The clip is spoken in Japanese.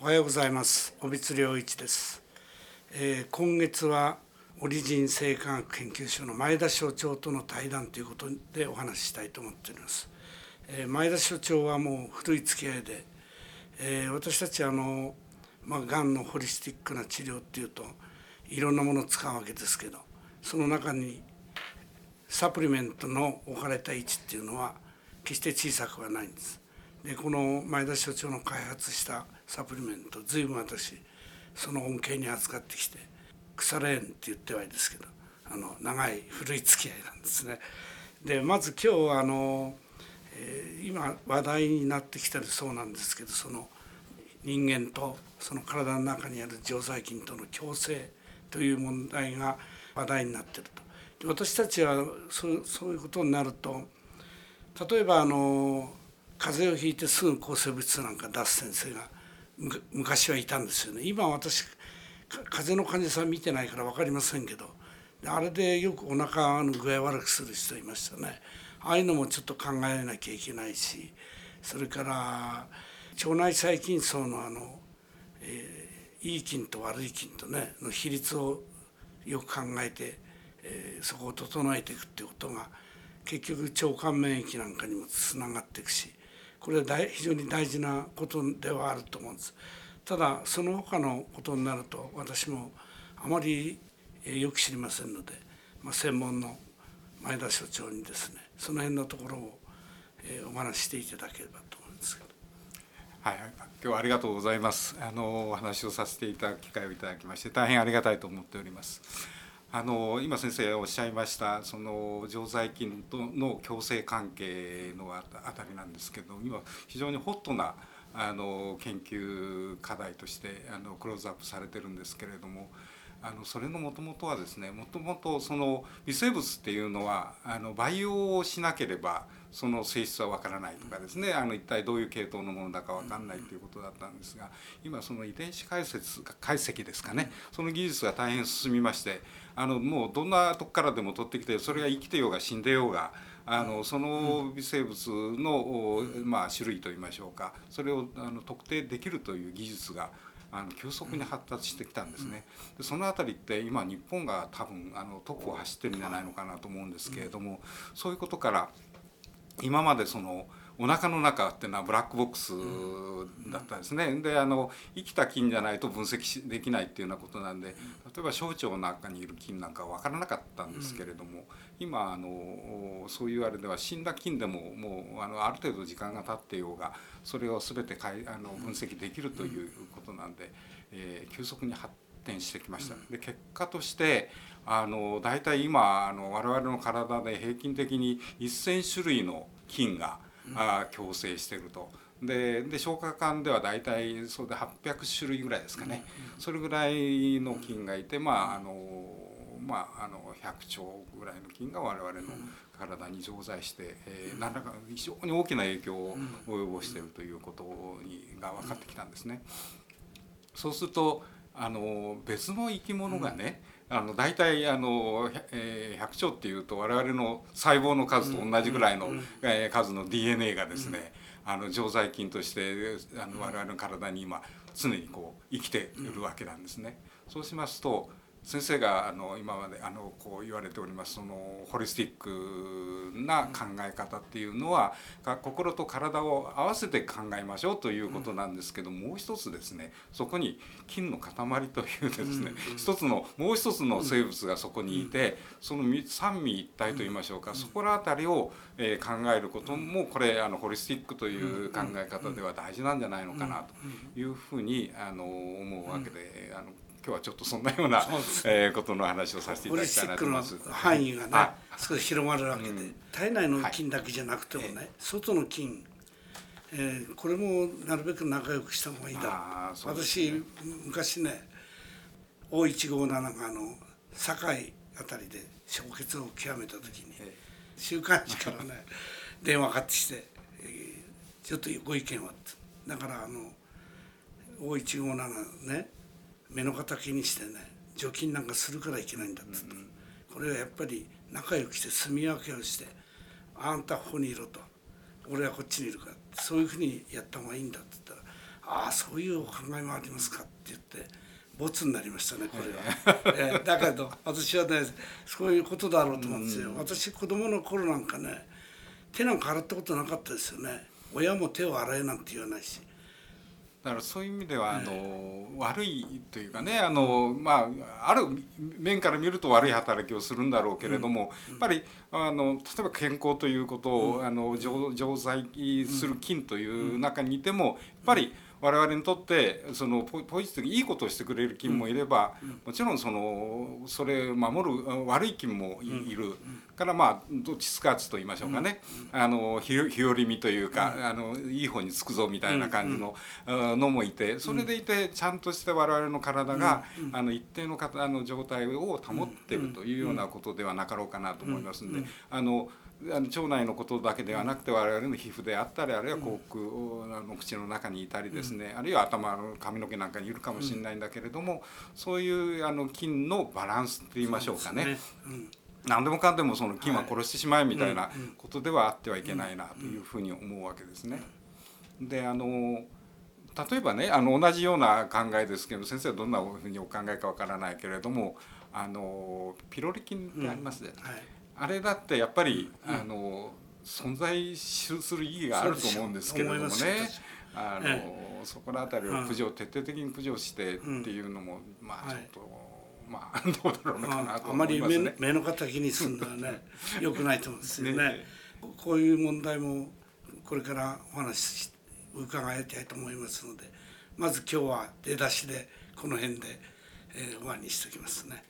おはようございます。小光良一です、えー、今月はオリジン生化学研究所の前田所長との対談ということでお話ししたいと思っております、えー、前田所長はもう古い付き合いで、えー、私たちあのまあがんのホリスティックな治療っていうといろんなものを使うわけですけどその中にサプリメントの置かれた位置っていうのは決して小さくはないんです。でこの前田所長の開発したサプリメント随分私その恩恵に扱ってきて腐れ縁って言ってはいいですけどあの長い古い付き合いなんですね。でまず今日あの、えー、今話題になってきてるそうなんですけどその人間とその体の中にある常在菌との共生という問題が話題になってると。私たちはそそういうことになると例えばあの風邪をひいてすぐ抗生物質なんか出す先生が昔はいたんですよね。今私風邪の患者さん見てないから分かりませんけどあれでよくお腹の具合悪くする人いましたね。ああいうのもちょっと考えなきゃいけないしそれから腸内細菌層のあの、えー、いい菌と悪い菌とねの比率をよく考えて、えー、そこを整えていくってことが結局腸管免疫なんかにもつながっていくしこれは大非常に大事なことではあると思うんです。ただその他のことになると私もあまりよく知りませんので、まあ、専門の前田所長にですねその辺のところをお話ししていただければと思いますけど。はい、今日はありがとうございます。あのお話をさせていただく機会をいただきまして大変ありがたいと思っております。あの今先生おっしゃいましたその常在菌との共生関係のあたりなんですけど今非常にホットなあの研究課題としてあのクローズアップされてるんですけれどもあのそれのもともとはですねもともとその微生物っていうのはあの培養をしなければその性質はわからないとかですねあの一体どういう系統のものだかわかんないということだったんですが今その遺伝子解説解析ですかねその技術が大変進みましてあのもうどんなとこからでも取ってきてそれが生きてようが死んでようがあのその微生物の、まあ、種類といいましょうかそれをあの特定できるという技術があの急速に発達してきたんですね。でその辺りって今日本が多分あのトップを走ってるんじゃないのかなと思うんですけれどもそういうことから今までそのお腹の中っていうのはブラックボックスだったんですね。であの生きた菌じゃないと分析できないっていうようなことなんで例えば小腸の中にいる菌なんかは分からなかったんですけれども今あのそういうあれでは死んだ菌でももうあのある程度時間が経っていようがそれを全てかいあの分析できるということなんで、えー、急速に発展してきました。で結果としてあの大体今あの我々の体で平均的に1,000種類の菌があ共生してると。でで消化管では大体それで800種類ぐらいですかね、それぐらいの菌がいてまああのまああの100兆ぐらいの菌が我々の体に常在して、えー、何らか非常に大きな影響を及ぼしているということにが分かってきたんですね。そうするとあの別の生き物がね、あの大体あの、えー、100兆っていうと我々の細胞の数と同じぐらいの、えー、数の DNA がですね、あの常在菌としてあの我々の体に今常にこう生きているわけなんですね。そうしますと先生があの今まであのこう言われておりますそのホリスティックな考え方っていうのは心と体を合わせて考えましょうということなんですけどもう一つですねそこに菌の塊というですね一つのもう一つの生物がそこにいてその三位一体といいましょうかそこら辺りをえ考えることもこれあのホリスティックという考え方では大事なんじゃないのかなというふうにあの思うわけであの今日はちょっとそんなような、えー、ことの話をさせていただきたいなと思います。範囲がね、はい、少し広まるわけで、うん、体内の菌だけじゃなくてもね、はい、外の菌、えー、これもなるべく仲良くした方がいいだろう。私昔ね O157 があの堺あたりで氷結を極めた時に、週刊誌からね 電話かかってきて、えー、ちょっとご意見はだからあの O157 ね目の敵にしてね除菌なんかするからいけないんだっつった、うん、これはやっぱり仲良くして住み分けをしてあんたここにいろと俺はこっちにいるからそういうふうにやった方がいいんだって言ったらああそういうお考えもありますかって言ってボツになりましたねこれは、えー、だけど私はねそういうことだろうと思うんですよ、私子供の頃なんかね手なんか洗ったことなかったですよね。親も手を洗えなんて言わないしだからそういう意味ではあの、悪いというかねあの、まあ、ある面から見ると悪い働きをするんだろうけれども、やっぱりあの例えば健康ということを、あの常常在する菌という中にいてもやっぱり、我々にとってそのポポジティブいいことをしてくれる菌もいれば、もちろんそのそれを守る悪い菌もいる、からまあどっちつかずと言いましょうかね、あの日和見というか、あのいい方につくぞみたいな感じの,、のもいてそれでいてちゃんとして我々の体が、あの一定の方の状態を保っているというようなことではなかろうかなと思いますんで。あのあの腸内のことだけではなくて我々の皮膚であったりあるいは口腔の口の中にいたりですね、あるいは頭の髪の毛なんかにいるかもしれないんだけれども、そういうあの菌のバランスって言いましょうかね。何でもかんでもその菌は殺してしまえみたいなことではあってはいけないなというふうに思うわけですね。であの例えばねあの同じような考えですけど先生はどんなふうにお考えかわからないけれどもあのピロリ菌ってありますね。うん。はいあれだってやっぱり、うん、あの存在する意義があると思うんですけれどもね。あの、ええ、そこの辺りを駆除、徹底的に駆除してっていうのも、まあちょっと、はい、まあ どうだろうかなと思いますね。あまり目の敵にすんだね よくないと思うんですよね。ね、こういう問題もこれからお話し伺いたいと思いますのでまず今日は出だしでこの辺で、えー、終わりにしておきますね。